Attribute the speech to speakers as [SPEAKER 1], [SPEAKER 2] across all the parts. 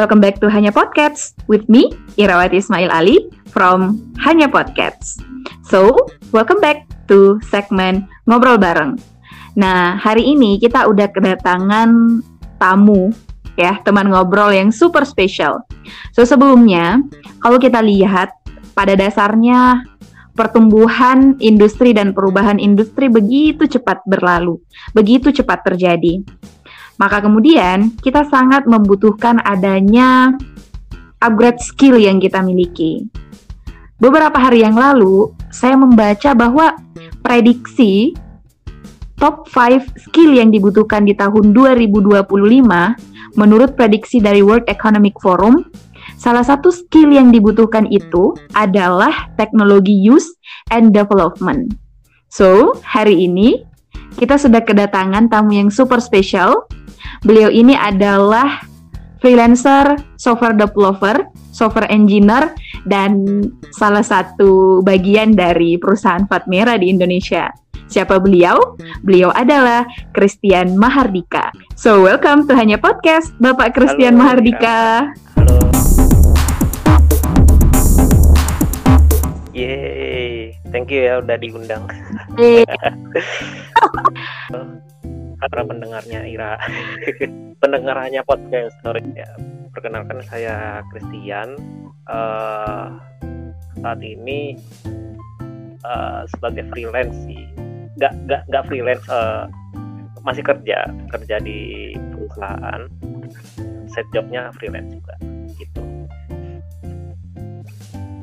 [SPEAKER 1] Welcome back to Hanya Podcasts with me, Irawati Ismail Ali from Hanya Podcasts. So, welcome back to segmen Ngobrol Bareng. Nah, hari ini kita udah kedatangan tamu ya, teman ngobrol yang super spesial. So, sebelumnya, kalau kita lihat pada dasarnya pertumbuhan industri dan perubahan industri begitu cepat berlalu, begitu cepat terjadi. Maka kemudian kita sangat membutuhkan adanya upgrade skill yang kita miliki. Beberapa hari yang lalu, saya membaca bahwa prediksi top 5 skill yang dibutuhkan di tahun 2025 menurut prediksi dari World Economic Forum, salah satu skill yang dibutuhkan itu adalah teknologi use and development. So, hari ini kita sudah kedatangan tamu yang super spesial Beliau ini adalah freelancer, software developer, software engineer, dan salah satu bagian dari perusahaan Fatmera di Indonesia. Siapa beliau? Beliau adalah Christian Mahardika. So, welcome to Hanya Podcast, Bapak Christian Halo, Mahardika. Halo.
[SPEAKER 2] Yeay, thank you ya udah diundang. para pendengarnya Ira. Pendengarannya podcast sorry. Ya perkenalkan saya Christian. Uh, saat ini uh, sebagai freelance sih. Nggak nggak nggak freelance uh, masih kerja kerja di perusahaan. Set jobnya freelance juga gitu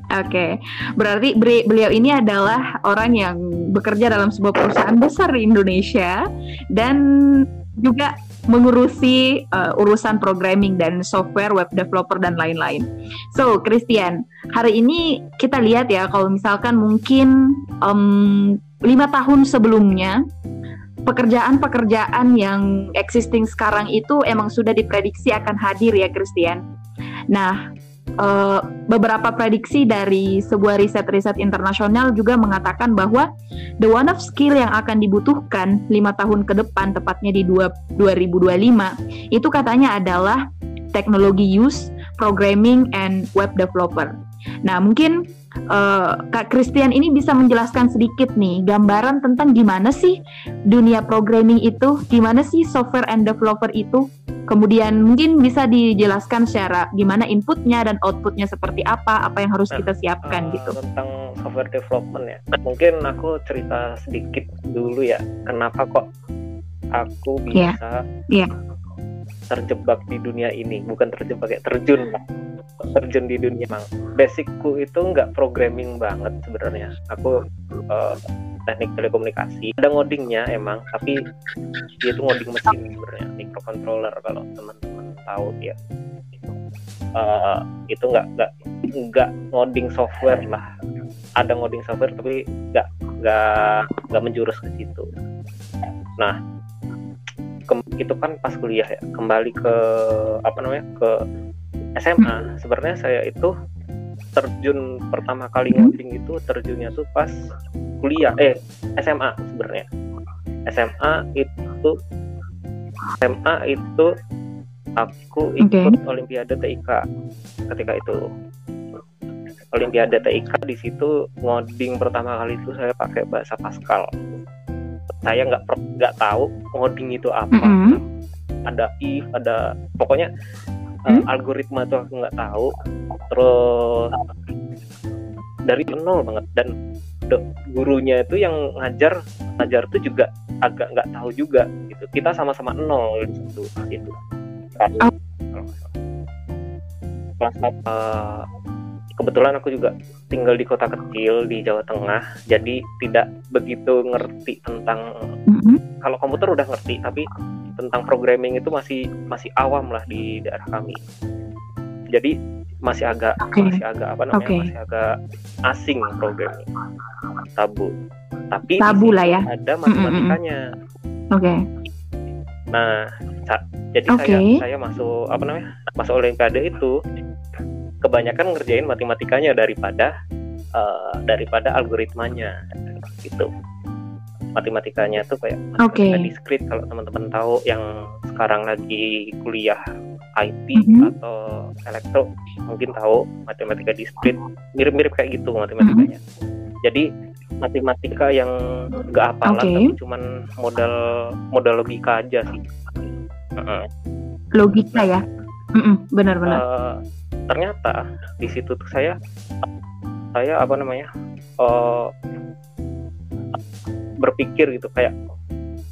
[SPEAKER 1] Oke, okay. berarti beliau ini adalah orang yang bekerja dalam sebuah perusahaan besar di Indonesia dan juga mengurusi uh, urusan programming dan software web developer dan lain-lain. So, Christian, hari ini kita lihat ya kalau misalkan mungkin um, lima tahun sebelumnya pekerjaan-pekerjaan yang existing sekarang itu emang sudah diprediksi akan hadir ya, Christian. Nah, uh, beberapa prediksi dari sebuah riset-riset internasional juga mengatakan bahwa the one of skill yang akan dibutuhkan lima tahun ke depan, tepatnya di dua, 2025, itu katanya adalah teknologi use, programming, and web developer. Nah, mungkin uh, Kak Christian ini bisa menjelaskan sedikit nih gambaran tentang gimana sih dunia programming itu, gimana sih software and developer itu Kemudian mungkin bisa dijelaskan secara gimana inputnya dan outputnya seperti apa, apa yang harus nah, kita siapkan uh, gitu.
[SPEAKER 2] Tentang software development ya, mungkin aku cerita sedikit dulu ya, kenapa kok aku iya. bisa yeah. Yeah. Terjebak di dunia ini, bukan terjebak kayak terjun. Terjun di dunia. Emang basicku itu nggak programming banget sebenarnya. Aku uh, teknik telekomunikasi. Ada ngodingnya emang tapi dia itu ngoding mesin sebenarnya microcontroller kalau teman-teman tahu ya uh, itu nggak nggak nggak ngoding software lah. Ada ngoding software tapi nggak nggak nggak menjurus ke situ. Nah itu kan pas kuliah ya. Kembali ke apa namanya ke SMA sebenarnya saya itu terjun pertama kali ngoding itu terjunnya tuh pas kuliah eh SMA sebenarnya. SMA itu SMA itu aku ikut okay. Olimpiade TIK ketika itu Olimpiade TIK di situ ngoding pertama kali itu saya pakai bahasa Pascal saya nggak nggak tahu ngoding itu apa. Mm -hmm. ada if ada pokoknya mm -hmm. uh, algoritma tuh aku nggak tahu. Terus dari nol banget. Dan gurunya itu yang ngajar ngajar itu juga agak nggak tahu juga gitu. Kita sama-sama nol gitu. Itu kelas uh, kebetulan aku juga tinggal di kota kecil di Jawa Tengah jadi tidak begitu ngerti tentang mm-hmm. kalau komputer udah ngerti tapi tentang programming itu masih masih awam lah di daerah kami jadi masih agak okay. masih agak apa namanya okay. masih agak asing programming tabu tapi
[SPEAKER 1] tabu lah ya
[SPEAKER 2] ada matematikanya
[SPEAKER 1] oke okay.
[SPEAKER 2] nah jadi okay. saya saya masuk apa namanya masuk olimpiade itu kebanyakan ngerjain matematikanya daripada uh, daripada algoritmanya gitu matematikanya tuh kayak
[SPEAKER 1] okay.
[SPEAKER 2] diskrit kalau teman-teman tahu yang sekarang lagi kuliah IT mm -hmm. atau elektro mungkin tahu matematika diskrit mirip-mirip kayak gitu matematikanya. Mm -hmm. Jadi matematika yang gak apalan okay. tapi cuman modal modal logika aja sih.
[SPEAKER 1] Logika ya? Benar-benar. Uh,
[SPEAKER 2] ternyata di situ tuh saya saya apa namanya uh, berpikir gitu kayak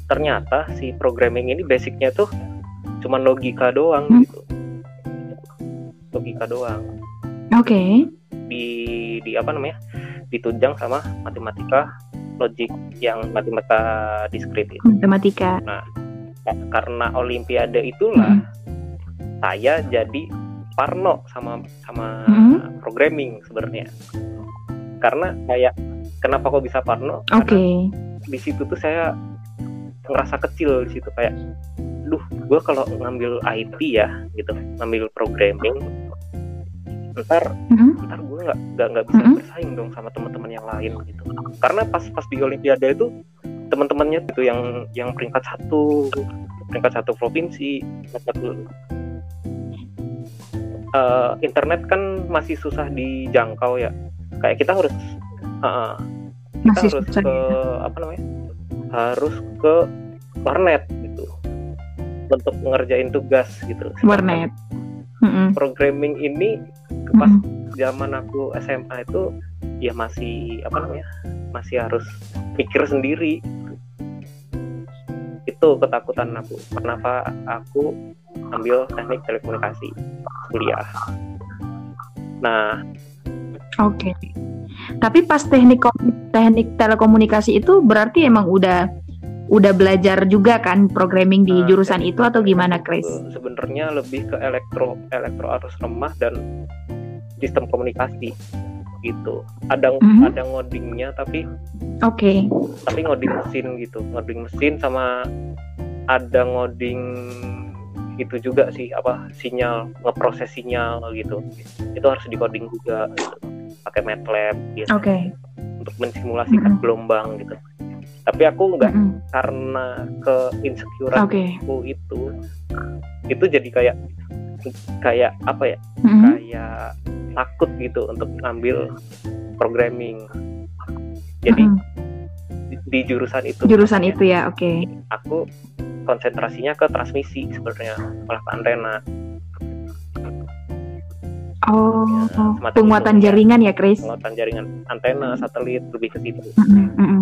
[SPEAKER 2] ternyata si programming ini basicnya tuh cuman logika doang hmm. gitu logika doang
[SPEAKER 1] oke okay.
[SPEAKER 2] di di apa namanya ditunjang sama matematika logik yang matematika diskrit itu
[SPEAKER 1] matematika
[SPEAKER 2] nah karena olimpiade itulah hmm. saya jadi parno sama sama hmm. programming sebenarnya karena kayak kenapa kok bisa parno
[SPEAKER 1] oke okay.
[SPEAKER 2] di situ tuh saya ngerasa kecil di situ kayak duh gue kalau ngambil IT ya gitu ngambil programming ntar mm-hmm. ntar gue nggak nggak nggak bisa mm-hmm. bersaing dong sama teman-teman yang lain gitu karena pas pas di Olimpiade itu teman-temannya itu yang yang peringkat satu peringkat satu provinsi satu uh, internet kan masih susah dijangkau ya. Kayak kita harus uh, kita masih harus susah, ke ya. apa namanya? Harus ke warnet gitu. Untuk ngerjain tugas gitu.
[SPEAKER 1] Warnet.
[SPEAKER 2] Mm-hmm. programming ini pas zaman aku SMA itu ya masih apa namanya? Masih harus pikir sendiri. Itu ketakutan aku. Kenapa aku ambil teknik telekomunikasi kuliah. Nah,
[SPEAKER 1] oke. Okay. Tapi pas teknik teknik telekomunikasi itu berarti emang udah udah belajar juga kan programming di nah, jurusan itu atau gimana, Chris?
[SPEAKER 2] Sebenarnya lebih ke elektro elektro arus lemah dan sistem komunikasi gitu. Ada mm -hmm. ada ngodingnya tapi
[SPEAKER 1] oke. Okay.
[SPEAKER 2] Tapi ngoding mesin gitu, ngoding mesin sama ada ngoding itu juga sih apa sinyal ngeproses sinyal gitu itu harus dikoding juga gitu pakai MATLAB gitu
[SPEAKER 1] okay.
[SPEAKER 2] untuk mensimulasikan mm -hmm. gelombang gitu tapi aku nggak mm -hmm. karena ke insecure okay. aku itu itu jadi kayak kayak apa ya mm -hmm. kayak takut gitu untuk ngambil programming jadi mm -hmm. di, di jurusan itu
[SPEAKER 1] jurusan itu ya oke okay.
[SPEAKER 2] aku konsentrasinya ke transmisi sebenarnya malah ke antena
[SPEAKER 1] Oh, ya, penguatan jaringan ya, Chris?
[SPEAKER 2] Penguatan jaringan antena, satelit lebih ke situ.
[SPEAKER 1] Mm -hmm.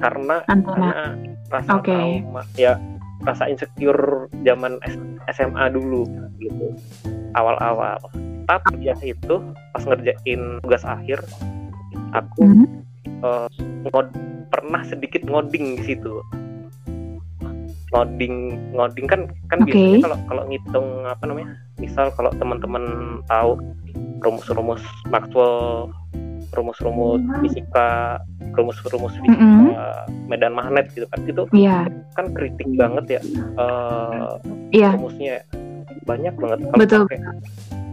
[SPEAKER 2] Karena karena rasa okay. trauma, ya rasa insecure zaman SMA dulu gitu, awal-awal. Tapi ya itu pas ngerjain tugas akhir, aku mm -hmm. uh, ngod pernah sedikit ngoding di situ ngoding ngoding kan kan okay. biasanya kalau kalau ngitung apa namanya misal kalau teman-teman tahu rumus-rumus Maxwell rumus-rumus fisika rumus-rumus fisika mm -hmm. medan magnet gitu kan itu
[SPEAKER 1] yeah.
[SPEAKER 2] kan kritik banget ya uh,
[SPEAKER 1] yeah.
[SPEAKER 2] rumusnya banyak banget kalau
[SPEAKER 1] Betul.
[SPEAKER 2] pakai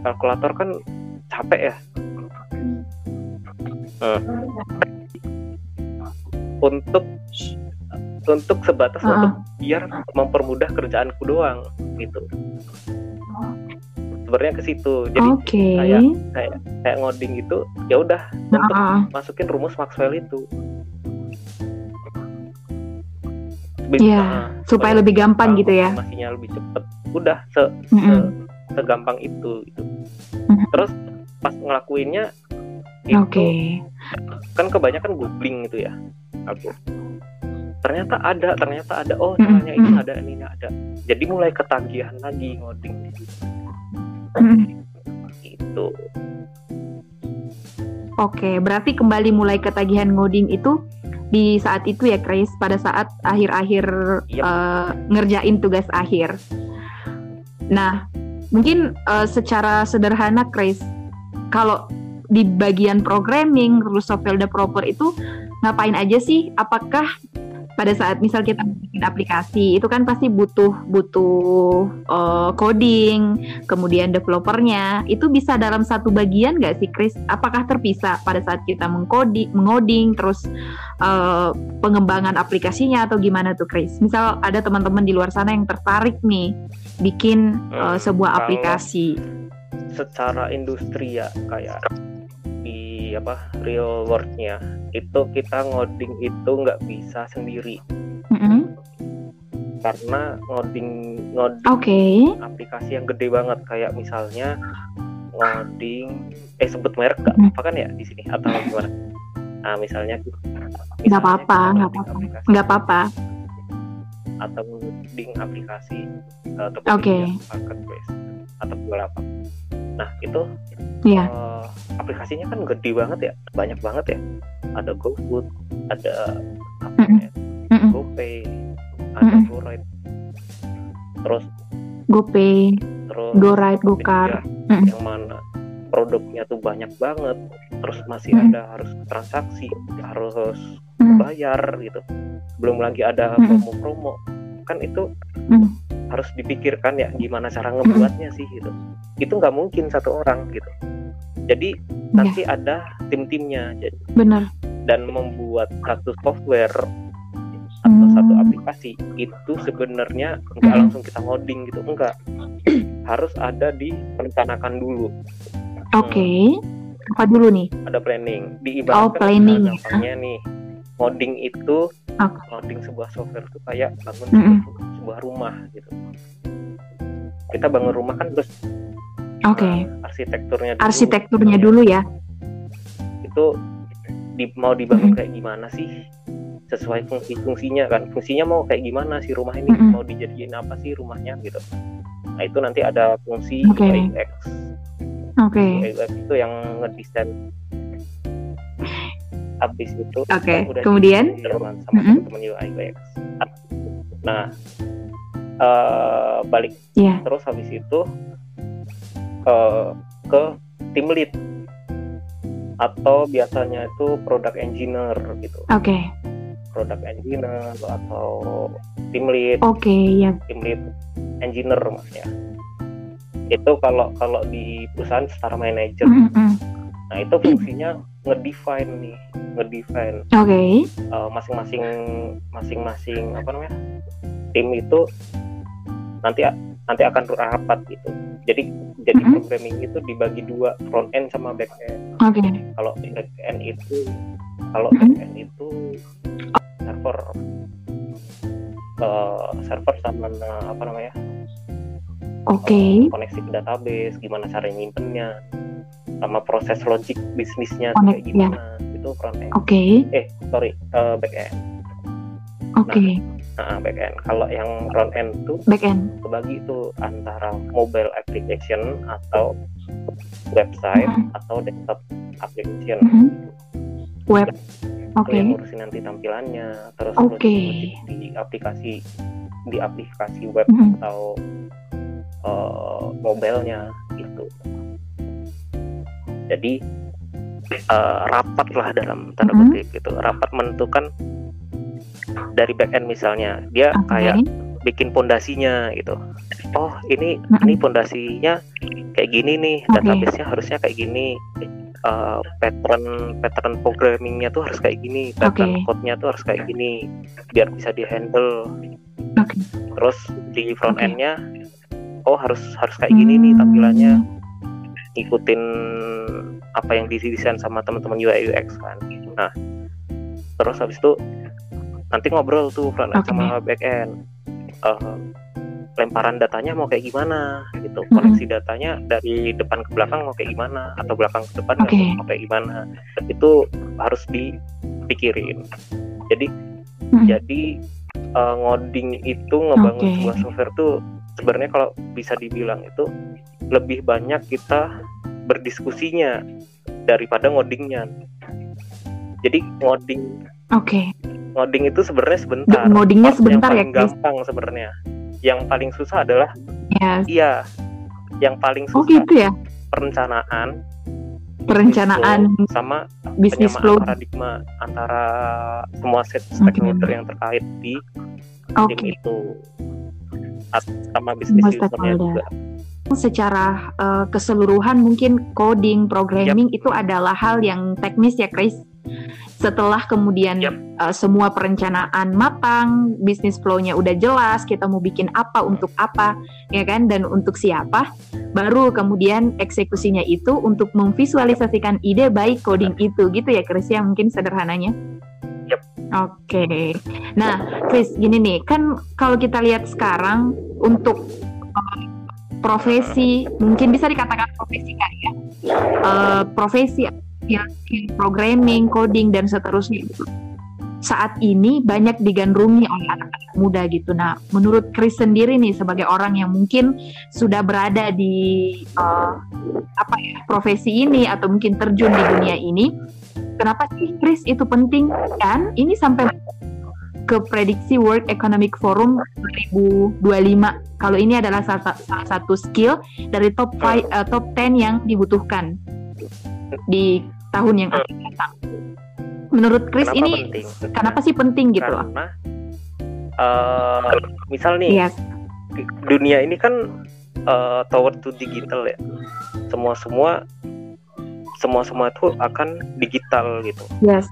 [SPEAKER 2] kalkulator kan capek ya uh. untuk untuk sebatas uh -uh. untuk biar mempermudah kerjaanku doang gitu sebenarnya ke situ jadi
[SPEAKER 1] okay.
[SPEAKER 2] kayak kayak kayak ngoding itu ya udah uh -uh. masukin rumus Maxwell itu
[SPEAKER 1] Iya, supaya lebih gampang gitu ya.
[SPEAKER 2] Masihnya lebih cepet. Udah se, mm -hmm. se segampang itu gitu. Mm -hmm. Terus pas ngelakuinnya
[SPEAKER 1] Oke. Okay.
[SPEAKER 2] Kan kebanyakan googling itu ya. Aku ternyata ada ternyata ada. Oh caranya ini ada ini ada. Jadi mulai ketagihan lagi ngoding itu.
[SPEAKER 1] Oke, berarti kembali mulai ketagihan ngoding itu di saat itu ya, Chris, pada saat akhir-akhir yep. uh, ngerjain tugas akhir. Nah, mungkin uh, secara sederhana, Chris, kalau di bagian programming, terus software developer itu ngapain aja sih? Apakah pada saat misal kita bikin aplikasi itu kan pasti butuh butuh uh, coding, kemudian developernya itu bisa dalam satu bagian nggak sih Chris? Apakah terpisah pada saat kita mengcoding, mengoding terus uh, pengembangan aplikasinya atau gimana tuh Chris? Misal ada teman-teman di luar sana yang tertarik nih bikin uh, sebuah aplikasi.
[SPEAKER 2] Secara industri ya kayak di apa real worldnya itu kita ngoding itu nggak bisa sendiri. Mm -hmm. karena ngoding ngoding okay. aplikasi yang gede banget kayak misalnya ngoding eh sebut merek nggak? Apa kan ya di sini? Atau gimana? Nah misalnya
[SPEAKER 1] nggak apa-apa nggak apa-apa. nggak apa-apa.
[SPEAKER 2] Atau ngoding aplikasi atau okay. marketplace atau apa nah itu yeah. Iya. uh, aplikasinya kan gede banget ya banyak banget ya ada GoFood ada apa mm -mm. ya GoPay ada mm -mm. GoRide terus
[SPEAKER 1] GoPay terus GoRide GoCar ya, mm -mm.
[SPEAKER 2] yang mana produknya tuh banyak banget terus masih mm -mm. ada harus transaksi harus mm -mm. bayar gitu belum lagi ada promo-promo kan itu mm -mm. Harus dipikirkan ya gimana cara ngebuatnya sih gitu itu nggak mungkin satu orang gitu jadi ya. nanti ada tim-timnya jadi
[SPEAKER 1] benar
[SPEAKER 2] dan membuat satu software atau hmm. satu aplikasi itu sebenarnya nggak hmm. langsung kita ngoding gitu enggak harus ada di perencanaan dulu
[SPEAKER 1] oke okay. hmm. apa dulu nih
[SPEAKER 2] ada planning
[SPEAKER 1] diibaratkan oh, planning
[SPEAKER 2] ya. nih ngoding itu okay. ngoding sebuah software itu kayak bangun mm -hmm. sebuah rumah gitu kita bangun rumah kan terus
[SPEAKER 1] Oke. Okay.
[SPEAKER 2] Uh, arsitekturnya
[SPEAKER 1] dulu. Arsitekturnya dulu ya.
[SPEAKER 2] Itu di, mau dibangun mm-hmm. kayak gimana sih? Sesuai fungsi-fungsinya kan. Fungsinya mau kayak gimana sih rumah ini? Mm-hmm. Mau dijadiin apa sih rumahnya gitu. Nah, itu nanti ada fungsi okay. UX.
[SPEAKER 1] Oke. Okay.
[SPEAKER 2] UX itu yang ngedesain habis itu
[SPEAKER 1] okay. udah kemudian
[SPEAKER 2] sama mm-hmm. teman UI UX. Nah, uh, balik yeah. terus habis itu uh, ke tim lead atau biasanya itu product engineer gitu.
[SPEAKER 1] Oke. Okay.
[SPEAKER 2] Product engineer atau tim lead.
[SPEAKER 1] Oke, okay, ya.
[SPEAKER 2] Tim lead engineer maksudnya. Itu kalau kalau di perusahaan setara manager. Mm -hmm. Nah, itu fungsinya ngedefine nih, ngedefine.
[SPEAKER 1] Oke. Okay.
[SPEAKER 2] Uh, masing-masing masing-masing apa namanya? Tim itu nanti nanti akan rapat gitu. Jadi jadi mm -hmm. programming itu dibagi dua front end sama back end
[SPEAKER 1] oke okay.
[SPEAKER 2] kalau back end itu kalau mm -hmm. back end itu server uh, server sama apa namanya
[SPEAKER 1] oke okay.
[SPEAKER 2] uh, koneksi ke database gimana cara nyimpennya sama proses logik bisnisnya
[SPEAKER 1] Connect,
[SPEAKER 2] kayak gimana yeah. itu front end
[SPEAKER 1] oke okay.
[SPEAKER 2] eh sorry uh, back end
[SPEAKER 1] oke okay.
[SPEAKER 2] nah, Nah, back end. Kalau yang front end tuh
[SPEAKER 1] back end
[SPEAKER 2] kebagi itu antara mobile application atau website mm -hmm. atau desktop application. Mm -hmm.
[SPEAKER 1] Web. Oke. Okay.
[SPEAKER 2] Yang ngurusin nanti tampilannya, terus
[SPEAKER 1] okay.
[SPEAKER 2] di aplikasi di aplikasi web mm -hmm. atau uh, mobilenya gitu. Jadi uh, rapat lah dalam tanda kutip mm -hmm. gitu. Rapat menentukan dari back end misalnya dia okay. kayak bikin pondasinya gitu oh ini mm -hmm. ini pondasinya kayak gini nih okay. database-nya harusnya kayak gini uh, pattern pattern programmingnya tuh harus kayak gini pattern okay. code-nya tuh harus kayak gini biar bisa di handle okay. terus di front okay. end-nya oh harus harus kayak gini nih tampilannya ikutin apa yang didesain sama teman-teman UI UX kan nah terus habis itu nanti ngobrol tuh front okay. sama back end uh, lemparan datanya mau kayak gimana gitu mm-hmm. koneksi datanya dari depan ke belakang mau kayak gimana atau belakang ke depan okay. mau kayak gimana itu harus dipikirin jadi mm-hmm. jadi uh, ngoding itu ngebangun okay. sebuah software tuh sebenarnya kalau bisa dibilang itu lebih banyak kita berdiskusinya daripada ngodingnya jadi ngoding
[SPEAKER 1] oke okay
[SPEAKER 2] ngoding itu sebenarnya sebentar.
[SPEAKER 1] Ngodingnya sebentar
[SPEAKER 2] yang
[SPEAKER 1] paling
[SPEAKER 2] ya. Gampang sebenarnya. Yang paling susah adalah
[SPEAKER 1] yes.
[SPEAKER 2] iya. Yang paling
[SPEAKER 1] oh,
[SPEAKER 2] susah.
[SPEAKER 1] Oh gitu ya.
[SPEAKER 2] Perencanaan.
[SPEAKER 1] perencanaan
[SPEAKER 2] flow sama bisnis flow paradigma antara semua set stakeholder okay. yang terkait di okay. tim itu sama bisnis usernya juga
[SPEAKER 1] secara uh, keseluruhan mungkin coding, programming yep. itu adalah hal yang teknis ya Chris. Setelah kemudian yep. uh, semua perencanaan matang, bisnis flow-nya udah jelas, kita mau bikin apa untuk apa, ya kan, dan untuk siapa, baru kemudian eksekusinya itu untuk memvisualisasikan ide baik coding itu, gitu ya Chris ya mungkin sederhananya.
[SPEAKER 2] Yep.
[SPEAKER 1] Oke. Okay. Nah, Chris, gini nih, kan kalau kita lihat sekarang untuk uh, profesi mungkin bisa dikatakan profesi kan ya uh, profesi ya programming coding dan seterusnya itu saat ini banyak digandrungi oleh anak-anak muda gitu. Nah, menurut Chris sendiri nih sebagai orang yang mungkin sudah berada di uh, apa ya profesi ini atau mungkin terjun di dunia ini, kenapa sih Chris itu penting? Kan ini sampai ke prediksi World Economic Forum 2025. Kalau ini adalah salah, satu skill dari top five, uh, top 10 yang dibutuhkan di tahun yang akan datang. Menurut Chris kenapa ini penting? kenapa sih penting gitu
[SPEAKER 2] Karena, loh? Uh, misal nih, yes. dunia ini kan uh, tower to digital ya. Semua semua semua semua itu akan digital gitu.
[SPEAKER 1] Yes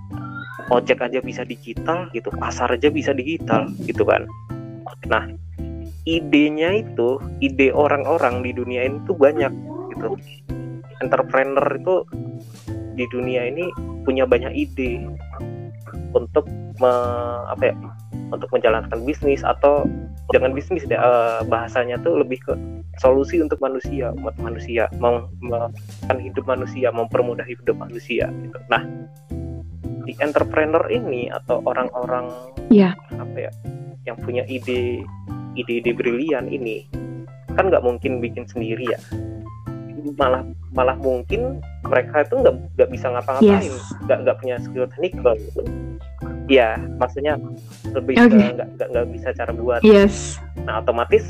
[SPEAKER 2] ojek aja bisa digital gitu pasar aja bisa digital gitu kan. Nah idenya itu ide orang-orang di dunia ini tuh banyak gitu. Entrepreneur itu di dunia ini punya banyak ide untuk me, apa ya untuk menjalankan bisnis atau jangan bisnis deh uh, bahasanya tuh lebih ke solusi untuk manusia umat manusia mem, hidup manusia mempermudah hidup manusia gitu. Nah di entrepreneur ini atau orang-orang
[SPEAKER 1] yeah.
[SPEAKER 2] apa ya yang punya ide ide-ide brilian ini kan nggak mungkin bikin sendiri ya malah malah mungkin mereka itu nggak nggak bisa ngapa-ngapain nggak yes. nggak punya skill teknikal ya maksudnya lebih okay. nggak nggak bisa cara buat
[SPEAKER 1] yes.
[SPEAKER 2] nah otomatis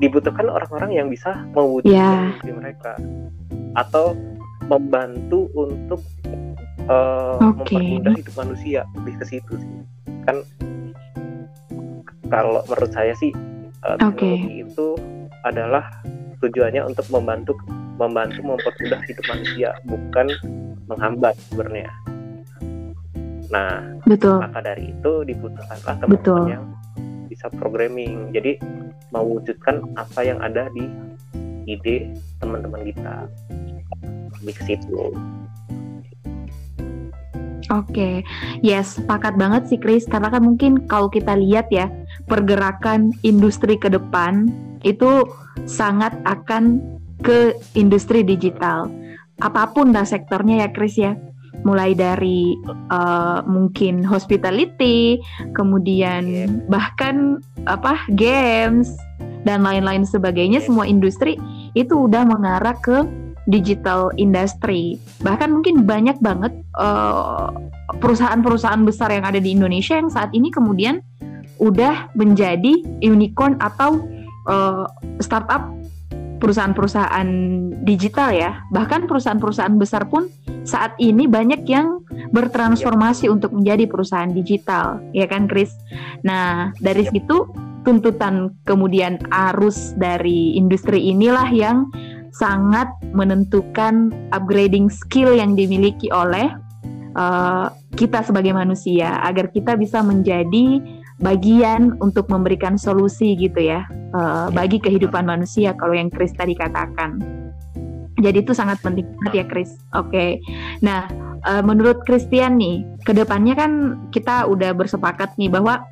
[SPEAKER 2] dibutuhkan orang-orang yang bisa mewujudkan yeah. mereka atau membantu untuk uh, okay. mempermudah hidup manusia lebih ke situ sih. Kan kalau menurut saya sih uh, teknologi okay. itu adalah tujuannya untuk membantu membantu mempermudah hidup manusia bukan menghambat sebenarnya. Nah
[SPEAKER 1] betul.
[SPEAKER 2] maka dari itu dibutuhkanlah teman-teman yang bisa programming. Jadi mewujudkan apa yang ada di ide teman-teman kita. Lebih ke situ
[SPEAKER 1] Oke, okay. yes, sepakat banget sih Chris. Karena kan mungkin kalau kita lihat ya pergerakan industri ke depan itu sangat akan ke industri digital. Apa pun dah sektornya ya Chris ya. Mulai dari uh, mungkin hospitality, kemudian bahkan apa games dan lain-lain sebagainya. Semua industri itu udah mengarah ke digital industry. Bahkan mungkin banyak banget eh, perusahaan-perusahaan besar yang ada di Indonesia yang saat ini kemudian udah menjadi unicorn atau uh, startup perusahaan-perusahaan digital ya. Bahkan perusahaan-perusahaan besar pun saat ini banyak yang bertransformasi yep. untuk menjadi perusahaan digital, ya kan Chris? Nah, dari yep. situ tuntutan kemudian arus dari industri inilah yang sangat menentukan upgrading skill yang dimiliki oleh uh, kita sebagai manusia agar kita bisa menjadi bagian untuk memberikan solusi gitu ya uh, bagi kehidupan manusia kalau yang Chris tadi katakan. Jadi itu sangat penting banget ya Chris. Oke. Okay. Nah, uh, menurut Christian nih, ke depannya kan kita udah bersepakat nih bahwa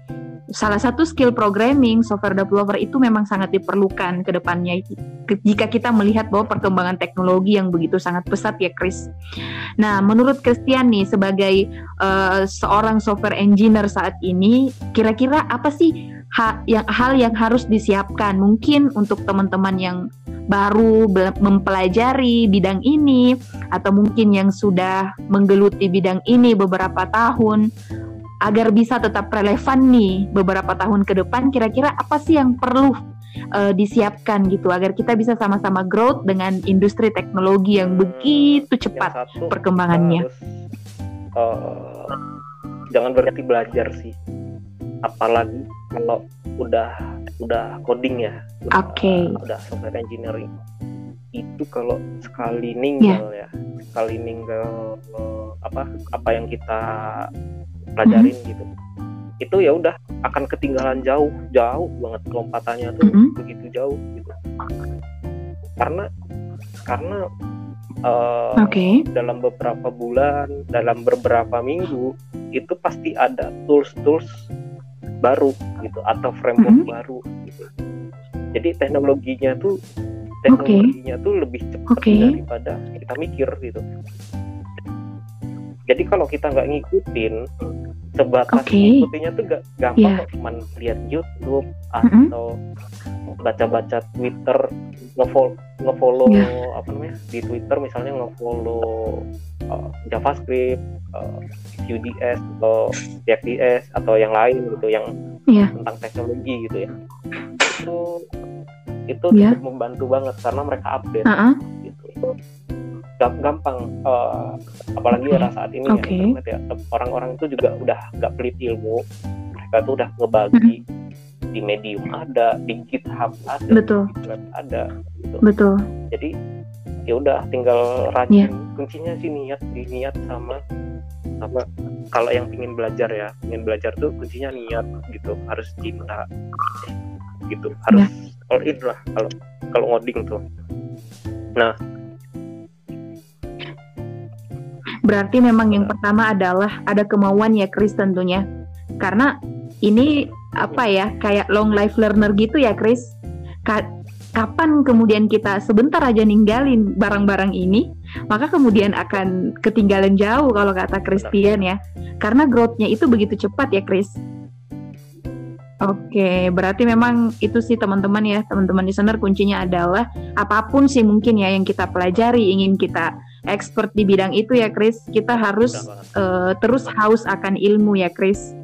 [SPEAKER 1] salah satu skill programming software developer itu memang sangat diperlukan ke depannya jika kita melihat bahwa perkembangan teknologi yang begitu sangat pesat ya Chris. Nah, menurut Christian nih sebagai uh, seorang software engineer saat ini, kira-kira apa sih ha yang hal yang harus disiapkan mungkin untuk teman-teman yang baru mempelajari bidang ini atau mungkin yang sudah menggeluti bidang ini beberapa tahun agar bisa tetap relevan nih beberapa tahun ke depan kira-kira apa sih yang perlu uh, disiapkan gitu agar kita bisa sama-sama growth dengan industri teknologi yang hmm, begitu cepat satu, perkembangannya. Harus,
[SPEAKER 2] uh, jangan berhenti belajar sih, apalagi kalau udah udah coding ya,
[SPEAKER 1] udah, okay.
[SPEAKER 2] udah software engineering itu kalau sekali ninggal yeah. ya sekali ninggal apa apa yang kita pelajarin mm -hmm. gitu itu ya udah akan ketinggalan jauh jauh banget lompatannya tuh mm -hmm. begitu jauh gitu karena karena uh, eh, okay. dalam beberapa bulan dalam beberapa minggu itu pasti ada tools tools baru gitu atau framework mm -hmm. baru gitu jadi teknologinya tuh teknologinya okay. tuh lebih cepat okay. daripada kita mikir gitu jadi kalau kita nggak ngikutin sebatas okay. ngikutinnya tuh gak gampang yeah. cuma lihat YouTube atau mm-hmm. baca-baca Twitter ngefollow ngefollow yeah. apa namanya di Twitter misalnya ngefollow uh, JavaScript, uh, atau React.js atau yang lain gitu yang yeah. tentang teknologi gitu ya itu itu yeah. membantu banget karena mereka update uh-uh. gitu gampang uh, apalagi era saat ini okay. ya internet ya orang-orang itu juga udah nggak pelit ilmu mereka tuh udah ngebagi mm-hmm. di medium ada di GitHub ada
[SPEAKER 1] betul.
[SPEAKER 2] di ada gitu.
[SPEAKER 1] Betul.
[SPEAKER 2] Jadi ya udah tinggal rajin yeah. kuncinya sih niat di niat sama sama kalau yang ingin belajar ya ingin belajar tuh kuncinya niat gitu. Harus cinta gitu. Harus yeah all in lah kalau kalau ngoding tuh. Nah
[SPEAKER 1] berarti memang yang pertama adalah ada kemauan ya Chris tentunya. Karena ini apa ya kayak long life learner gitu ya Chris Ka kapan kemudian kita sebentar aja ninggalin barang-barang ini maka kemudian akan ketinggalan jauh kalau kata Christian ya. Karena growthnya itu begitu cepat ya Chris Oke, berarti memang itu sih teman-teman ya, teman-teman listener kuncinya adalah apa pun sih mungkin ya yang kita pelajari, ingin kita expert di bidang itu ya, Chris. Kita harus uh, terus haus akan ilmu ya, Chris.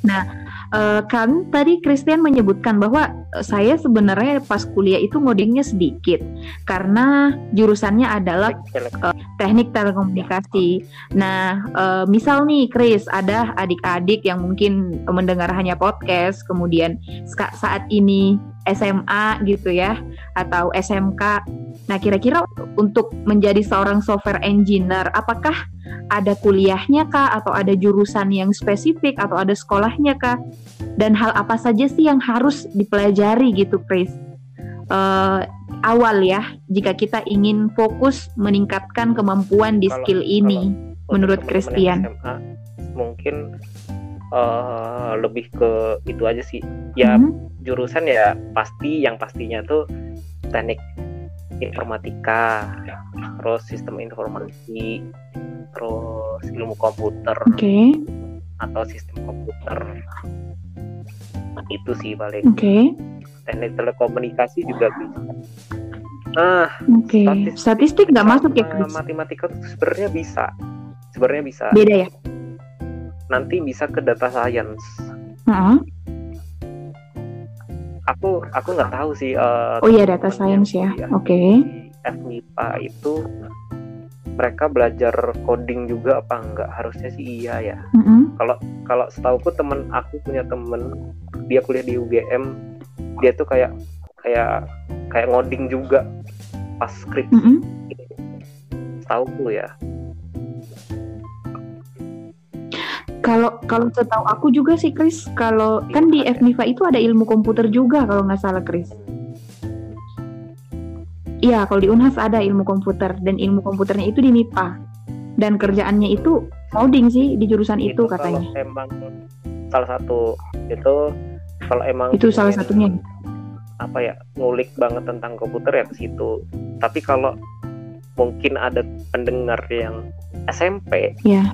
[SPEAKER 1] Nah, uh, kan tadi Christian menyebutkan bahwa uh, saya sebenarnya pas kuliah itu ngodingnya sedikit karena jurusannya adalah uh, teknik telekomunikasi. Nah, uh, misal nih Chris ada adik-adik yang mungkin mendengar hanya podcast, kemudian saat ini SMA gitu ya atau SMK. Nah, kira-kira untuk menjadi seorang software engineer apakah ada kuliahnya kah atau ada jurusan yang spesifik atau ada sekolahnya kah? Dan hal apa saja sih yang harus dipelajari gitu, Chris? Uh, awal ya, jika kita ingin fokus meningkatkan kemampuan di kalau, skill ini, menurut Christian. SMA,
[SPEAKER 2] mungkin uh, lebih ke itu aja sih. Ya hmm jurusan ya pasti yang pastinya tuh teknik informatika, terus sistem informasi, terus ilmu komputer,
[SPEAKER 1] okay.
[SPEAKER 2] atau sistem komputer. Itu sih paling.
[SPEAKER 1] Okay.
[SPEAKER 2] Teknik telekomunikasi juga bisa.
[SPEAKER 1] Nah, Oke. Okay. Statistik nggak masuk ya, Chris?
[SPEAKER 2] Matematika tuh sebenarnya bisa. Sebenarnya bisa.
[SPEAKER 1] Beda ya?
[SPEAKER 2] Nanti bisa ke data science.
[SPEAKER 1] Uh -huh
[SPEAKER 2] aku aku nggak tahu sih uh,
[SPEAKER 1] oh iya data science ya oke okay.
[SPEAKER 2] FMIPA itu mereka belajar coding juga apa enggak harusnya sih iya ya kalau mm-hmm. kalau setauku temen aku punya temen dia kuliah di UGM dia tuh kayak kayak kayak ngoding juga pas skripsi mm-hmm. setauku ya
[SPEAKER 1] Kalau kalau setahu aku juga sih Chris, kalau kan di FMIPA itu ada ilmu komputer juga kalau nggak salah Chris. Iya, kalau di Unhas ada ilmu komputer dan ilmu komputernya itu di MIPA. Dan kerjaannya itu coding sih di jurusan itu, itu katanya.
[SPEAKER 2] emang salah satu itu kalau emang
[SPEAKER 1] itu salah satunya
[SPEAKER 2] apa ya ngulik banget tentang komputer ya ke situ. Tapi kalau mungkin ada pendengar yang SMP,
[SPEAKER 1] ya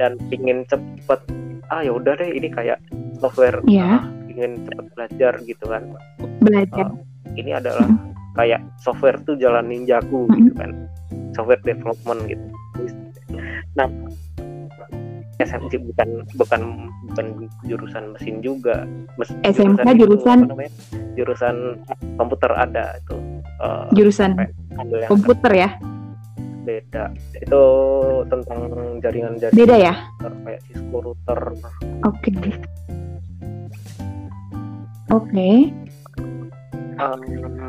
[SPEAKER 2] dan pingin cepet ah ya udah deh ini kayak software
[SPEAKER 1] yeah.
[SPEAKER 2] ah, ingin cepet belajar gitu kan.
[SPEAKER 1] Belajar. Uh,
[SPEAKER 2] ini adalah mm. kayak software tuh jalan ninjaku mm. gitu kan. Software development gitu. Nah SMK bukan bukan bukan jurusan mesin juga.
[SPEAKER 1] Mes, SMK jurusan jurusan,
[SPEAKER 2] itu, jurusan? komputer ada itu
[SPEAKER 1] uh, jurusan komputer ya
[SPEAKER 2] beda. Itu tentang jaringan-jaringan
[SPEAKER 1] beda ya?
[SPEAKER 2] kayak Cisco router.
[SPEAKER 1] Oke. Okay. oke. Okay. um,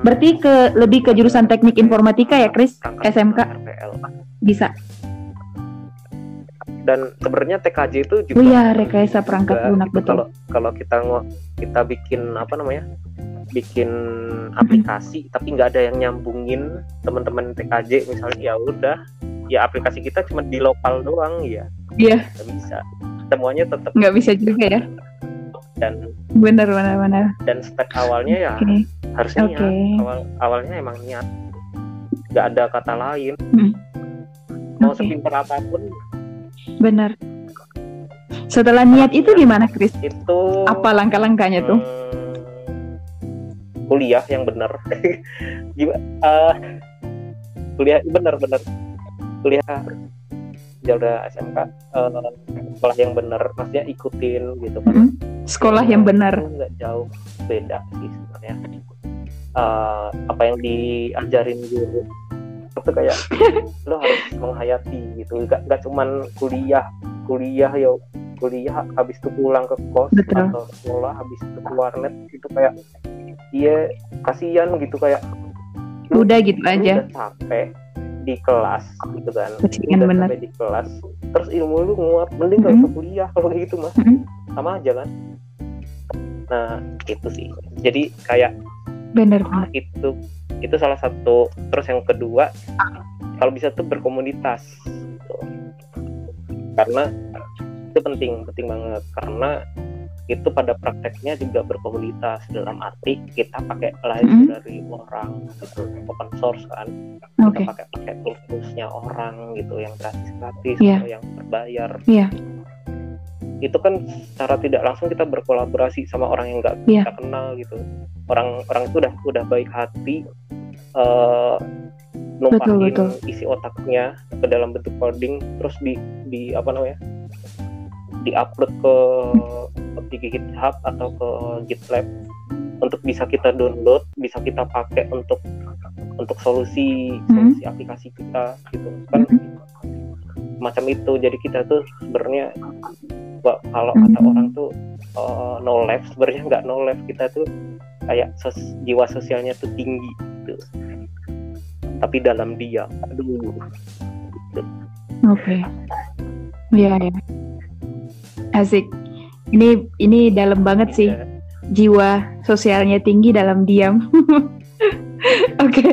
[SPEAKER 1] berarti ke lebih ke jurusan teknik informatika ya Kris? SMK RPL. bisa
[SPEAKER 2] dan sebenarnya TKJ itu juga
[SPEAKER 1] oh iya rekayasa perangkat lunak betul
[SPEAKER 2] kalau kalau kita kita bikin apa namanya bikin aplikasi tapi nggak ada yang nyambungin teman-teman TKJ misalnya ya udah ya aplikasi kita cuma di lokal doang ya
[SPEAKER 1] iya yeah.
[SPEAKER 2] nggak bisa semuanya tetap
[SPEAKER 1] nggak bisa juga ya
[SPEAKER 2] dan
[SPEAKER 1] benar benar benar
[SPEAKER 2] dan spek awalnya ya okay. harusnya okay. awal awalnya emang niat nggak ada kata lain hmm. mau okay. sepintar apa pun
[SPEAKER 1] benar. Setelah niat itu gimana Kris?
[SPEAKER 2] Itu
[SPEAKER 1] apa langkah-langkahnya tuh? Hmm,
[SPEAKER 2] kuliah yang benar. Gimana uh, kuliah benar-benar kuliah jalur SMK uh, eh, sekolah yang benar. Maksudnya ikutin gitu. Kan mm,
[SPEAKER 1] sekolah yang benar.
[SPEAKER 2] Nggak jauh beda sih sebenarnya. Uh, apa yang diajarin guru itu kayak lo harus menghayati gitu gak, gak cuman kuliah kuliah ya kuliah habis itu pulang ke kos Betul. atau sekolah habis itu ke warnet gitu kayak dia kasihan gitu kayak
[SPEAKER 1] udah gitu aja
[SPEAKER 2] udah capek di kelas gitu kan Kasihan udah bener. capek di kelas terus ilmu lu nguap mending mm -hmm. gak usah kuliah kalau kayak gitu mah mm -hmm. sama aja kan nah itu sih jadi kayak
[SPEAKER 1] bener
[SPEAKER 2] ah, itu itu salah satu terus yang kedua kalau bisa tuh berkomunitas gitu. karena itu penting penting banget karena itu pada prakteknya juga berkomunitas dalam arti kita pakai live mm -hmm. dari orang gitu open source kan okay. kita pakai pakai tools toolsnya orang gitu yang gratis gratis yeah. atau yang berbayar
[SPEAKER 1] yeah.
[SPEAKER 2] Itu kan secara tidak langsung kita berkolaborasi sama orang yang nggak yeah. kita kenal gitu orang orang itu udah udah baik hati uh, numpahin betul, betul. isi otaknya ke dalam bentuk coding terus di di apa namanya diupload ke di GitHub atau ke GitLab untuk bisa kita download, bisa kita pakai untuk untuk solusi hmm. solusi aplikasi kita gitu kan hmm. macam itu. Jadi kita tuh sebenarnya kalau kata orang tuh uh, no life sebenarnya nggak no life kita tuh kayak sos jiwa sosialnya tuh tinggi gitu. Tapi dalam dia, aduh.
[SPEAKER 1] Gitu. Oke. Okay. Iya, ya. Asik ini ini dalam banget sih yeah. jiwa sosialnya tinggi dalam diam oke okay.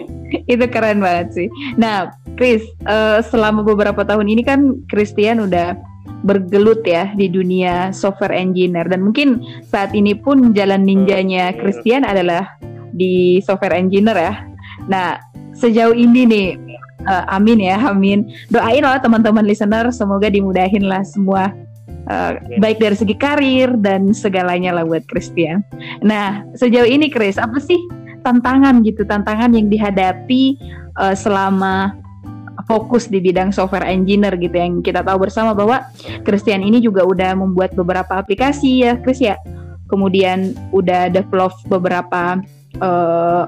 [SPEAKER 1] itu keren banget sih nah Chris uh, selama beberapa tahun ini kan Christian udah bergelut ya di dunia software engineer dan mungkin saat ini pun jalan ninjanya. Christian adalah di software engineer ya. Nah, sejauh ini nih uh, amin ya, amin. Doain lah teman-teman listener semoga dimudahin lah semua Uh, baik dari segi karir dan segalanya lah buat Christian. Nah sejauh ini Chris apa sih tantangan gitu tantangan yang dihadapi uh, selama fokus di bidang software engineer gitu yang kita tahu bersama bahwa Christian ini juga udah membuat beberapa aplikasi ya Chris ya kemudian udah develop beberapa uh,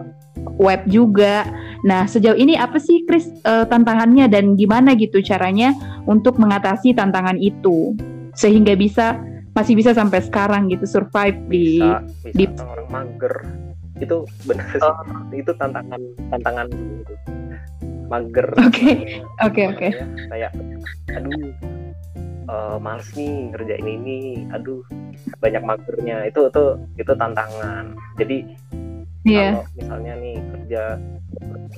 [SPEAKER 1] web juga. Nah, sejauh ini apa sih Chris uh, tantangannya dan gimana gitu caranya untuk mengatasi tantangan itu? sehingga bisa masih bisa sampai sekarang gitu survive di
[SPEAKER 2] bisa, bisa di orang mager itu benar sih. Oh. itu tantangan tantangan gitu mager.
[SPEAKER 1] Oke oke oke.
[SPEAKER 2] kayak aduh uh, males nih ngerjain ini. Aduh banyak magernya. Itu itu itu tantangan. Jadi yeah. kalau misalnya nih kerja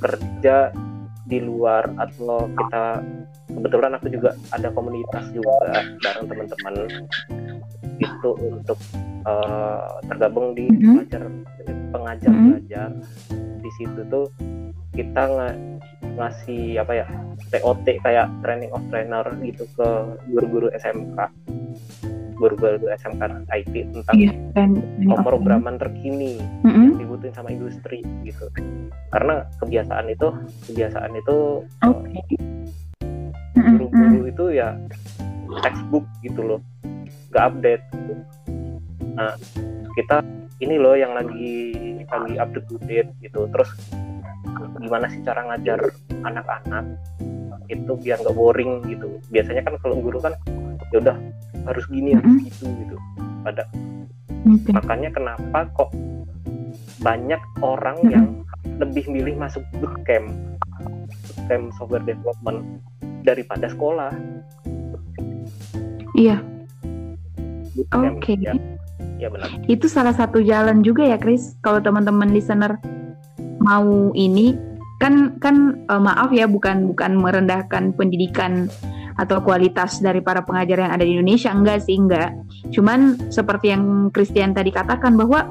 [SPEAKER 2] kerja di luar atau kita kebetulan aku juga ada komunitas juga bareng teman-teman itu untuk uh, tergabung di mm-hmm. pengajar pengajar mm-hmm. belajar di situ tuh kita ng ngasih apa ya TOT kayak training of trainer gitu ke guru-guru SMK guru-guru SMK IT tentang yeah, pemrograman terkini mm -hmm. yang dibutuhin sama industri gitu karena kebiasaan itu kebiasaan itu okay. guru-guru itu ya textbook gitu loh nggak update. Nah kita ini loh yang lagi lagi update update gitu. Terus gimana sih cara ngajar anak-anak itu biar nggak boring gitu? Biasanya kan kalau guru kan ya udah harus gini harus mm -hmm. gitu gitu. Pada okay. makanya kenapa kok banyak orang mm -hmm. yang lebih milih masuk bootcamp bootcamp software development daripada sekolah?
[SPEAKER 1] Iya oke okay. ya. ya benar itu salah satu jalan juga ya Chris kalau teman-teman listener mau ini kan kan uh, maaf ya bukan bukan merendahkan pendidikan atau kualitas dari para pengajar yang ada di Indonesia enggak sih enggak cuman seperti yang Christian tadi katakan bahwa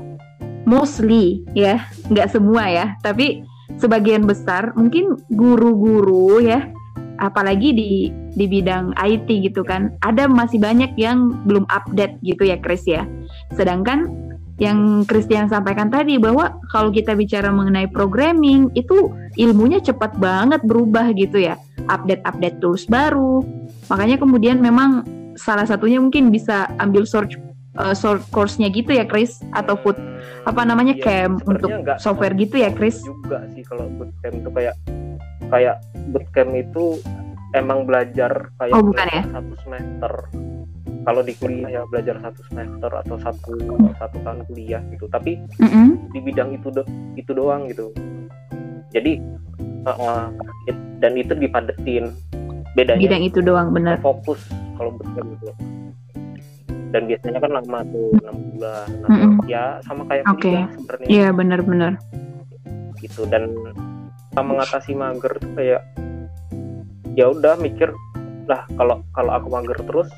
[SPEAKER 1] mostly ya enggak semua ya tapi sebagian besar mungkin guru-guru ya apalagi di di bidang IT gitu kan ada masih banyak yang belum update gitu ya Chris ya. Sedangkan yang Christian sampaikan tadi bahwa kalau kita bicara mengenai programming itu ilmunya cepat banget berubah gitu ya. Update-update tools baru. Makanya kemudian memang salah satunya mungkin bisa ambil short uh, short course-nya gitu ya Chris atau food apa namanya iya, camp untuk software gitu ya Chris?
[SPEAKER 2] juga sih kalau bootcamp itu kayak kayak bootcamp itu emang belajar kayak
[SPEAKER 1] oh, bukan ya?
[SPEAKER 2] satu semester. Kalau di kuliah ya belajar satu semester atau satu satu tahun kuliah gitu. Tapi mm -hmm. di bidang itu do, itu doang gitu. Jadi uh, it, dan itu dipadetin. Bedanya
[SPEAKER 1] bidang itu doang benar.
[SPEAKER 2] fokus kalau betul gitu dan biasanya kan lama tuh enam bulan mm -hmm. ya sama kayak
[SPEAKER 1] okay. sebenarnya. Iya benar-benar.
[SPEAKER 2] Gitu dan mengatasi mager tuh kayak ya udah mikir lah kalau kalau aku mager terus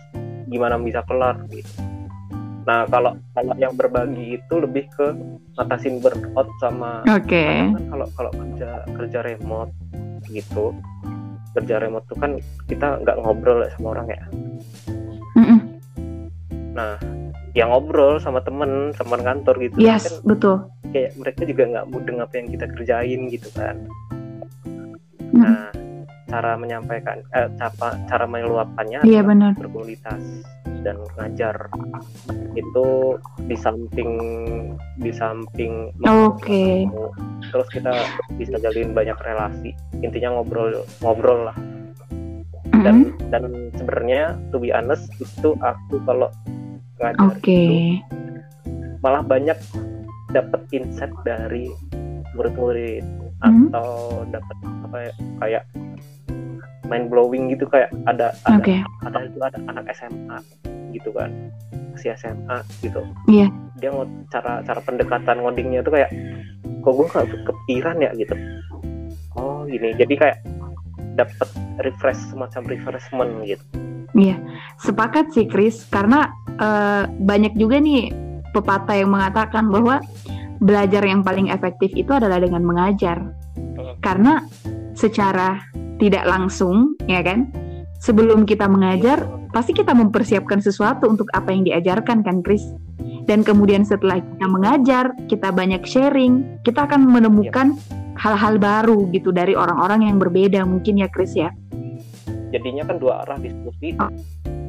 [SPEAKER 2] gimana bisa kelar? Gitu. Nah kalau kalau yang berbagi itu lebih ke ngatasin burnout sama
[SPEAKER 1] okay.
[SPEAKER 2] kan kalau kalau kerja kerja remote gitu. Kerja remote tuh kan kita nggak ngobrol ya sama orang ya. Mm -mm. nah yang ngobrol sama temen sama kantor gitu.
[SPEAKER 1] Yes kan betul.
[SPEAKER 2] kayak mereka juga nggak mudeng apa yang kita kerjain gitu kan mm. nah cara menyampaikan eh, cara cara meluapkannya
[SPEAKER 1] iya, benar.
[SPEAKER 2] berkomunitas dan ngajar itu di samping di samping
[SPEAKER 1] oke okay.
[SPEAKER 2] terus kita bisa jalin banyak relasi intinya ngobrol ngobrol lah dan mm-hmm. dan sebenarnya to be honest itu aku kalau ngajar okay. itu malah banyak dapat insight dari murid-murid mm-hmm. atau dapat apa ya kayak mind blowing gitu kayak ada ada okay. ada itu ada anak SMA gitu kan si SMA gitu.
[SPEAKER 1] Yeah.
[SPEAKER 2] dia mau cara cara pendekatan ngodingnya tuh kayak kok gue gak kepikiran ya? Gitu. Oh gini. Jadi kayak dapat refresh semacam refreshment gitu.
[SPEAKER 1] Iya. Sepakat sih Chris. Karena uh, banyak juga nih pepatah yang mengatakan bahwa belajar yang paling efektif itu adalah dengan mengajar. Karena secara tidak langsung, ya kan? Sebelum kita mengajar, pasti kita mempersiapkan sesuatu untuk apa yang diajarkan kan, Chris? Dan kemudian setelah kita mengajar, kita banyak sharing, kita akan menemukan hal-hal baru gitu dari orang-orang yang berbeda mungkin ya, Chris ya.
[SPEAKER 2] Jadinya kan dua arah diskusi, oh.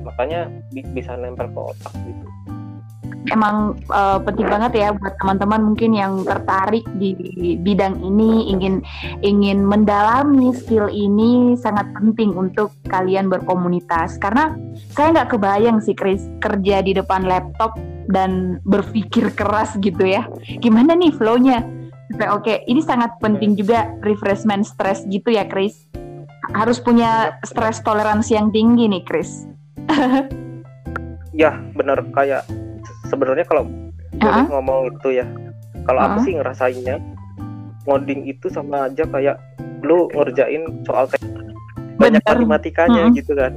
[SPEAKER 2] makanya bisa nempel ke otak gitu
[SPEAKER 1] emang uh, penting banget ya buat teman-teman mungkin yang tertarik di bidang ini ingin ingin mendalami skill ini sangat penting untuk kalian berkomunitas. Karena saya nggak kebayang sih Chris kerja di depan laptop dan berpikir keras gitu ya. Gimana nih flownya? Oke okay, ini sangat penting juga refreshment stress gitu ya Chris. Harus punya stress toleransi yang tinggi nih Chris.
[SPEAKER 2] Ya benar. Kayak sebenarnya kalau uh -huh. ngomong itu ya kalau uh -huh. aku sih ngerasainnya ngoding itu sama aja kayak lu ngerjain soal kayak banyak matematikanya uh -huh. gitu kan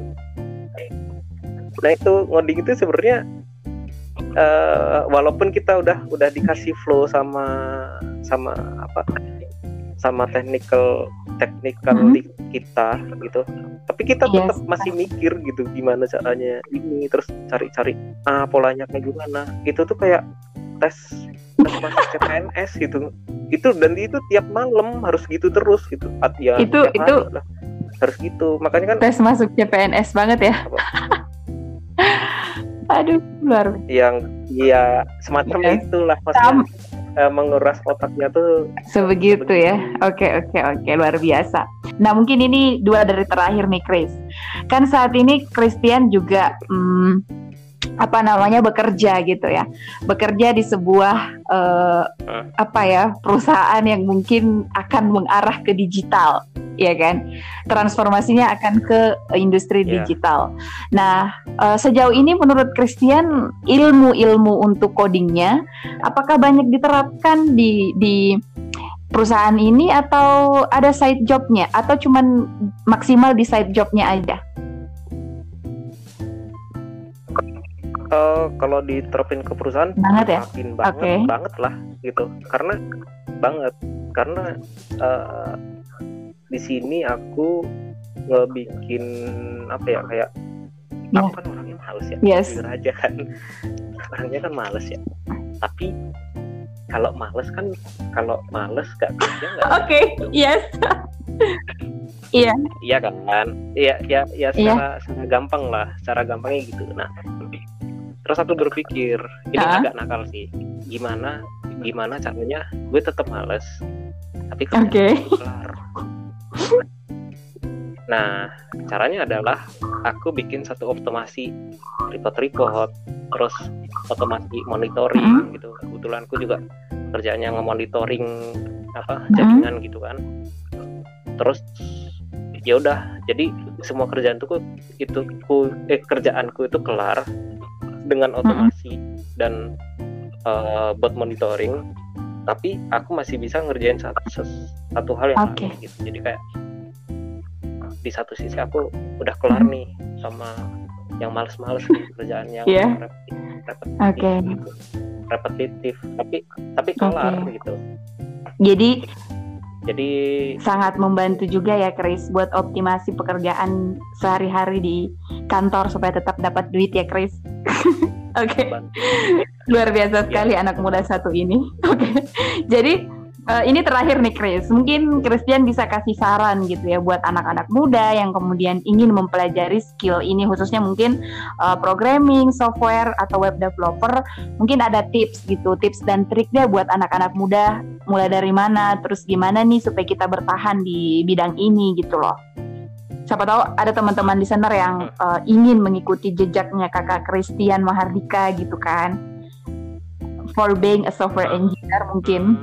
[SPEAKER 2] nah itu ngoding itu sebenarnya uh, walaupun kita udah udah dikasih flow sama sama apa sama technical technical hmm. kita gitu tapi kita yes. tetap masih mikir gitu gimana caranya ini terus cari-cari ah polanya kayak gimana itu tuh kayak tes tes masuk CPNS gitu itu dan itu tiap malam harus gitu terus gitu
[SPEAKER 1] ya itu itu
[SPEAKER 2] lah. harus gitu makanya kan
[SPEAKER 1] tes masuk CPNS banget ya Aduh, luar.
[SPEAKER 2] Yang ya semacam yes. itulah maksudnya uh, menguras otaknya tuh
[SPEAKER 1] sebegitu, sebegitu ya. Oke, oke, oke, luar biasa. Nah, mungkin ini dua dari terakhir nih, Chris. Kan saat ini Christian juga hmm, apa namanya bekerja gitu ya. Bekerja di sebuah uh, apa ya perusahaan yang mungkin akan mengarah ke digital ya kan? Transformasinya akan ke industri yeah. digital. Nah uh, sejauh ini menurut Christian ilmu-ilmu untuk codingnya apakah banyak diterapkan di di perusahaan ini atau ada side jobnya? Atau cuman maksimal di side jobnya aja
[SPEAKER 2] uh, kalau diterapin ke perusahaan
[SPEAKER 1] banget ya
[SPEAKER 2] makin banget okay. banget lah gitu karena banget karena uh, di sini aku ngebikin apa ya kayak yeah. aku kan orangnya males ya
[SPEAKER 1] yes.
[SPEAKER 2] jujur aja kan orangnya kan males ya tapi kalau males kan kalau males gak kerja nggak
[SPEAKER 1] oke okay. yes Iya.
[SPEAKER 2] Iya kan? Iya, iya, iya secara, yeah. secara gampang lah, secara gampangnya gitu. Nah, terus aku berpikir ini uh. agak nakal sih gimana gimana caranya gue tetap males tapi okay. kelar nah caranya adalah aku bikin satu otomasi report report terus otomasi monitoring mm -hmm. gitu kebetulan aku juga kerjanya ngemonitoring apa jaringan mm -hmm. gitu kan terus ya udah jadi semua kerjaan tuh itu ku eh kerjaanku itu kelar dengan otomasi mm -hmm. dan uh, bot monitoring tapi aku masih bisa ngerjain satu satu hal yang okay. gitu jadi kayak di satu sisi aku udah kelar nih sama yang males-males kerjaan yang yeah. repetitif, okay. gitu. repetitif tapi tapi kelar okay. gitu
[SPEAKER 1] jadi
[SPEAKER 2] jadi
[SPEAKER 1] sangat membantu juga ya Chris buat optimasi pekerjaan sehari-hari di kantor supaya tetap dapat duit ya Chris. Oke. okay. Luar biasa sekali ya. anak muda satu ini. Oke. Okay. Jadi uh, ini terakhir nih Chris. Mungkin Christian bisa kasih saran gitu ya buat anak-anak muda yang kemudian ingin mempelajari skill ini khususnya mungkin uh, programming, software atau web developer. Mungkin ada tips gitu, tips dan triknya buat anak-anak muda mulai dari mana, terus gimana nih supaya kita bertahan di bidang ini gitu loh. Siapa tahu ada teman-teman di sana yang uh, ingin mengikuti jejaknya kakak Christian Mahardika gitu kan. For being a software engineer mungkin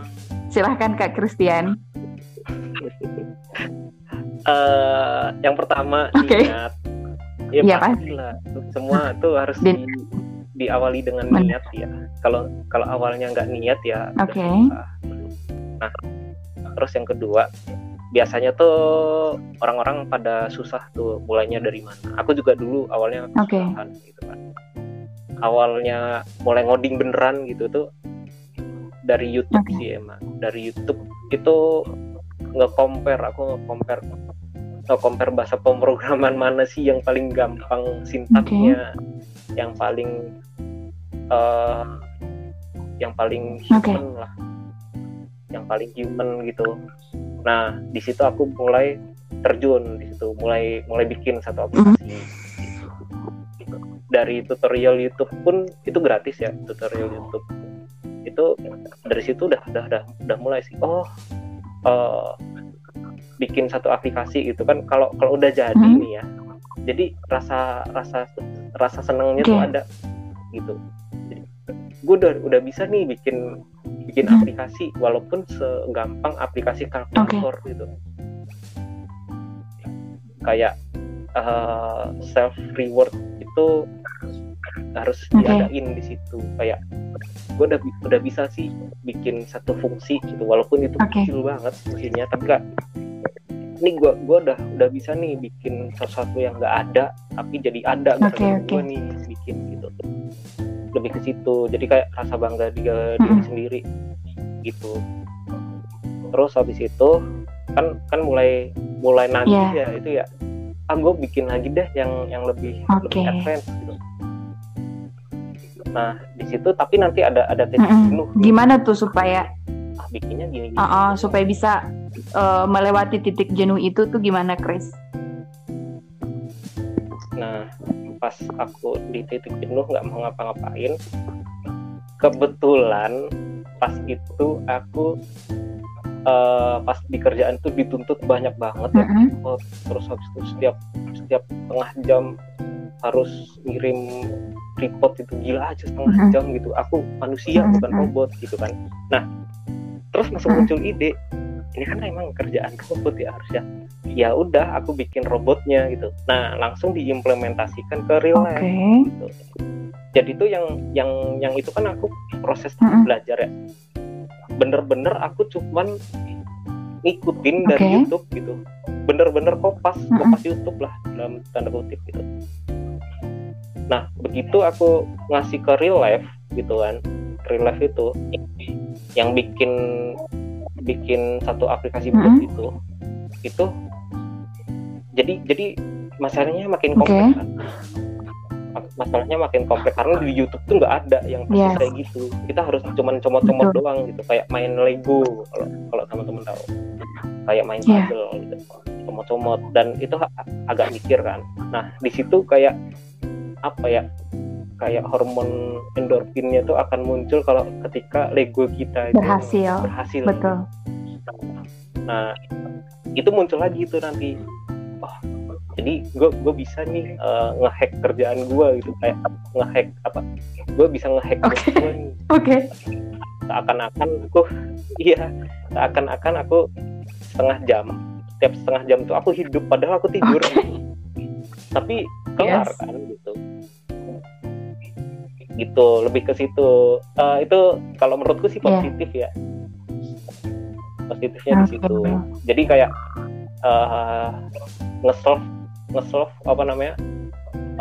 [SPEAKER 1] Silahkan Kak Christian.
[SPEAKER 2] uh, yang pertama okay. niat. Ya, ya pasti lah. Semua tuh harus di, diawali dengan Men niat ya. Kalau kalau awalnya nggak niat ya.
[SPEAKER 1] Oke. Okay.
[SPEAKER 2] Nah, terus yang kedua biasanya tuh orang-orang pada susah tuh mulainya dari mana. Aku juga dulu awalnya
[SPEAKER 1] okay.
[SPEAKER 2] gitu kan. Awalnya mulai ngoding beneran gitu tuh dari YouTube okay. sih emang dari YouTube itu nge-compare aku nge-compare nge-compare bahasa pemrograman mana sih yang paling gampang sintaknya okay. yang paling uh, yang paling human okay. lah yang paling human gitu nah di situ aku mulai terjun di situ mulai mulai bikin satu aplikasi mm -hmm. dari tutorial YouTube pun itu gratis ya tutorial YouTube itu dari situ udah udah udah, udah mulai sih oh uh, bikin satu aplikasi gitu kan kalau kalau udah jadi hmm. nih ya jadi rasa rasa rasa senangnya okay. tuh ada gitu gue udah udah bisa nih bikin bikin hmm. aplikasi walaupun segampang aplikasi kalkulator okay. gitu kayak uh, self reward itu harus okay. diadain di situ kayak gue udah udah bisa sih bikin satu fungsi gitu walaupun itu okay. kecil banget fungsinya tapi gak ini gue gue udah udah bisa nih bikin sesuatu yang nggak ada tapi jadi ada
[SPEAKER 1] okay, okay.
[SPEAKER 2] gue nih bikin gitu lebih ke situ jadi kayak rasa bangga di diri hmm. sendiri gitu terus habis itu kan kan mulai mulai nanti yeah. ya itu ya ah gue bikin lagi deh yang yang lebih okay. lebih advance gitu nah di situ tapi nanti ada ada titik
[SPEAKER 1] mm jenuh gimana tuh supaya
[SPEAKER 2] ah, bikinnya gini, gini.
[SPEAKER 1] Uh -uh, supaya bisa uh, melewati titik jenuh itu tuh gimana Chris
[SPEAKER 2] nah pas aku di titik jenuh nggak mau ngapa-ngapain kebetulan pas itu aku uh, pas di kerjaan itu dituntut banyak banget ya mm -hmm. terus habis itu setiap setiap tengah jam harus ngirim report itu gila aja setengah mm -hmm. jam gitu aku manusia mm -hmm. bukan robot gitu kan nah terus langsung mm -hmm. muncul ide ini kan emang kerjaan robot ya harusnya ya udah aku bikin robotnya gitu nah langsung diimplementasikan ke real life okay. gitu jadi itu yang yang yang itu kan aku proses mm -hmm. belajar ya bener-bener aku cuman ngikutin okay. dari YouTube gitu bener-bener kopas mm -hmm. kopas YouTube lah dalam tanda kutip gitu nah begitu aku ngasih ke real life gitu kan real life itu yang bikin bikin satu aplikasi mm -hmm. itu itu jadi jadi masalahnya makin kompleks okay. kan masalahnya makin kompleks karena di YouTube tuh nggak ada yang persis yes. kayak gitu kita harus cuman comot-comot doang gitu kayak main Lego kalau kalau teman-teman tahu kayak main yeah. puzzle gitu comot-comot dan itu agak mikir kan nah di situ kayak apa ya kayak hormon endorfinnya tuh akan muncul kalau ketika Lego kita
[SPEAKER 1] itu berhasil.
[SPEAKER 2] berhasil.
[SPEAKER 1] Betul.
[SPEAKER 2] Nah itu muncul lagi tuh nanti. Oh jadi gue gue bisa nih uh, ngehack kerjaan gue gitu. Kayak ngehack apa? Gue bisa ngehack
[SPEAKER 1] okay.
[SPEAKER 2] gue
[SPEAKER 1] nih. Oke. Okay.
[SPEAKER 2] seakan-akan aku iya seakan-akan aku setengah jam. Setiap setengah jam tuh aku hidup padahal aku tidur. Okay. tapi kelar yes. kan gitu gitu lebih ke situ uh, itu kalau menurutku sih iya. positif yeah. ya positifnya okay. di situ jadi kayak uh, nge-solve nge-solve apa namanya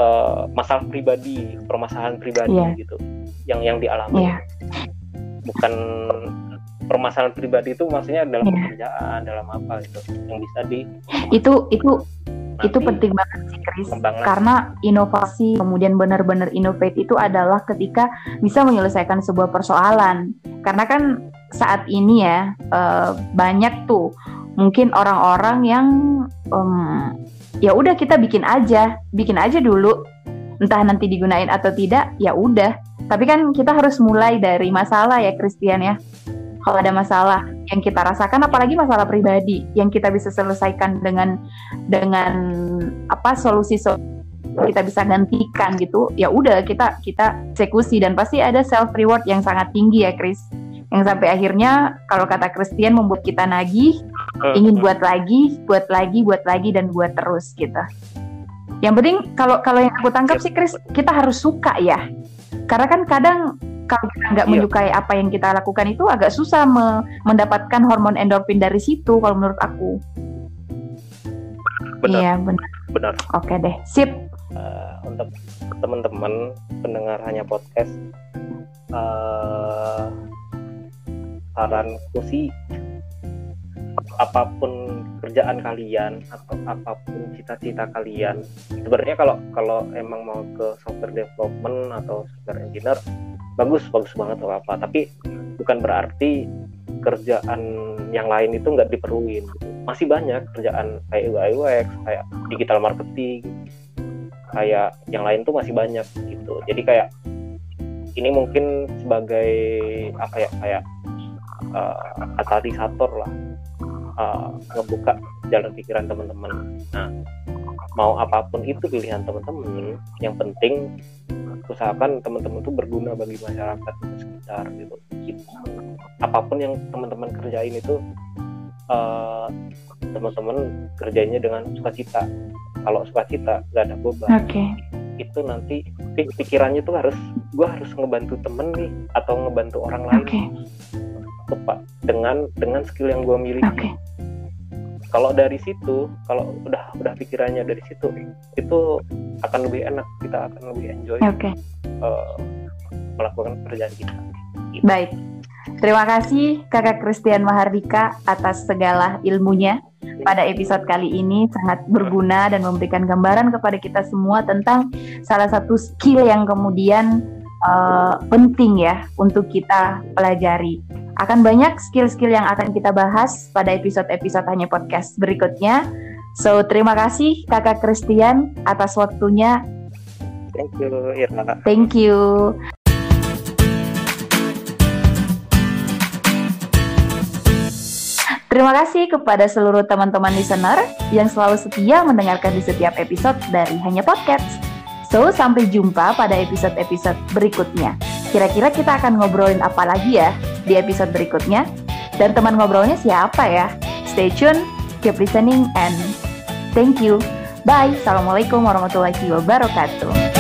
[SPEAKER 2] uh, masalah pribadi permasalahan pribadi yeah. gitu yang yang dialami yeah. bukan permasalahan pribadi itu maksudnya dalam yeah. pekerjaan dalam apa gitu yang bisa di
[SPEAKER 1] itu itu itu penting banget sih Chris karena inovasi kemudian benar-benar innovate itu adalah ketika bisa menyelesaikan sebuah persoalan karena kan saat ini ya uh, banyak tuh mungkin orang-orang yang um, ya udah kita bikin aja, bikin aja dulu. Entah nanti digunain atau tidak, ya udah. Tapi kan kita harus mulai dari masalah ya Christian ya. Kalau ada masalah yang kita rasakan apalagi masalah pribadi yang kita bisa selesaikan dengan dengan apa solusi so kita bisa gantikan gitu ya udah kita kita eksekusi. Dan pasti ada self reward yang sangat tinggi ya Chris. Yang sampai akhirnya kalau kata Christian membuat kita nagih ingin buat lagi buat lagi buat lagi dan buat terus gitu. Yang penting kalau kalau yang aku tangkap sih Chris kita harus suka ya. Karena kan kadang kalau kita nggak iya. menyukai apa yang kita lakukan itu agak susah me mendapatkan hormon endorfin dari situ kalau menurut aku.
[SPEAKER 2] Benar.
[SPEAKER 1] Iya benar.
[SPEAKER 2] Benar.
[SPEAKER 1] Oke deh sip.
[SPEAKER 2] Uh, untuk teman-teman pendengar hanya podcast uh, saranku sih apa pun kerjaan kalian atau apa pun cita-cita kalian. Sebenarnya kalau kalau emang mau ke software development atau software engineer bagus bagus banget atau apa tapi bukan berarti kerjaan yang lain itu nggak diperluin. Masih banyak kerjaan kayak UI UX kayak digital marketing kayak yang lain tuh masih banyak gitu. Jadi kayak ini mungkin sebagai apa ya kayak uh, katalisator lah uh, ngebuka jalan pikiran teman-teman. Nah, mau apa pun itu pilihan teman-teman, yang penting usahakan teman-teman itu berguna bagi masyarakat di sekitar gitu. Apa pun yang teman-teman kerjain itu uh, teman-teman kerjanya dengan sukacita. Kalau sukacita nggak ada beban.
[SPEAKER 1] Okay.
[SPEAKER 2] Itu nanti pikirannya tuh harus gue harus ngebantu temen nih atau ngebantu orang lain.
[SPEAKER 1] Okay
[SPEAKER 2] tepat dengan dengan skill yang gue miliki okay. kalau dari situ kalau udah udah pikirannya dari situ itu akan lebih enak kita akan lebih enjoy
[SPEAKER 1] okay.
[SPEAKER 2] uh, melakukan pekerjaan kita
[SPEAKER 1] gitu. baik terima kasih kakak Christian Mahardika atas segala ilmunya pada episode kali ini sangat berguna dan memberikan gambaran kepada kita semua tentang salah satu skill yang kemudian uh, penting ya untuk kita pelajari akan banyak skill-skill yang akan kita bahas pada episode-episode hanya podcast berikutnya. So, terima kasih Kakak Christian atas waktunya
[SPEAKER 2] Thank you, Irma.
[SPEAKER 1] Thank you. Terima kasih kepada seluruh teman-teman listener yang selalu setia mendengarkan di setiap episode dari Hanya Podcast. So, sampai jumpa pada episode-episode berikutnya. Kira-kira kita akan ngobrolin apa lagi ya di episode berikutnya? Dan teman ngobrolnya siapa ya? Stay tune, keep listening, and thank you. Bye. Assalamualaikum warahmatullahi wabarakatuh.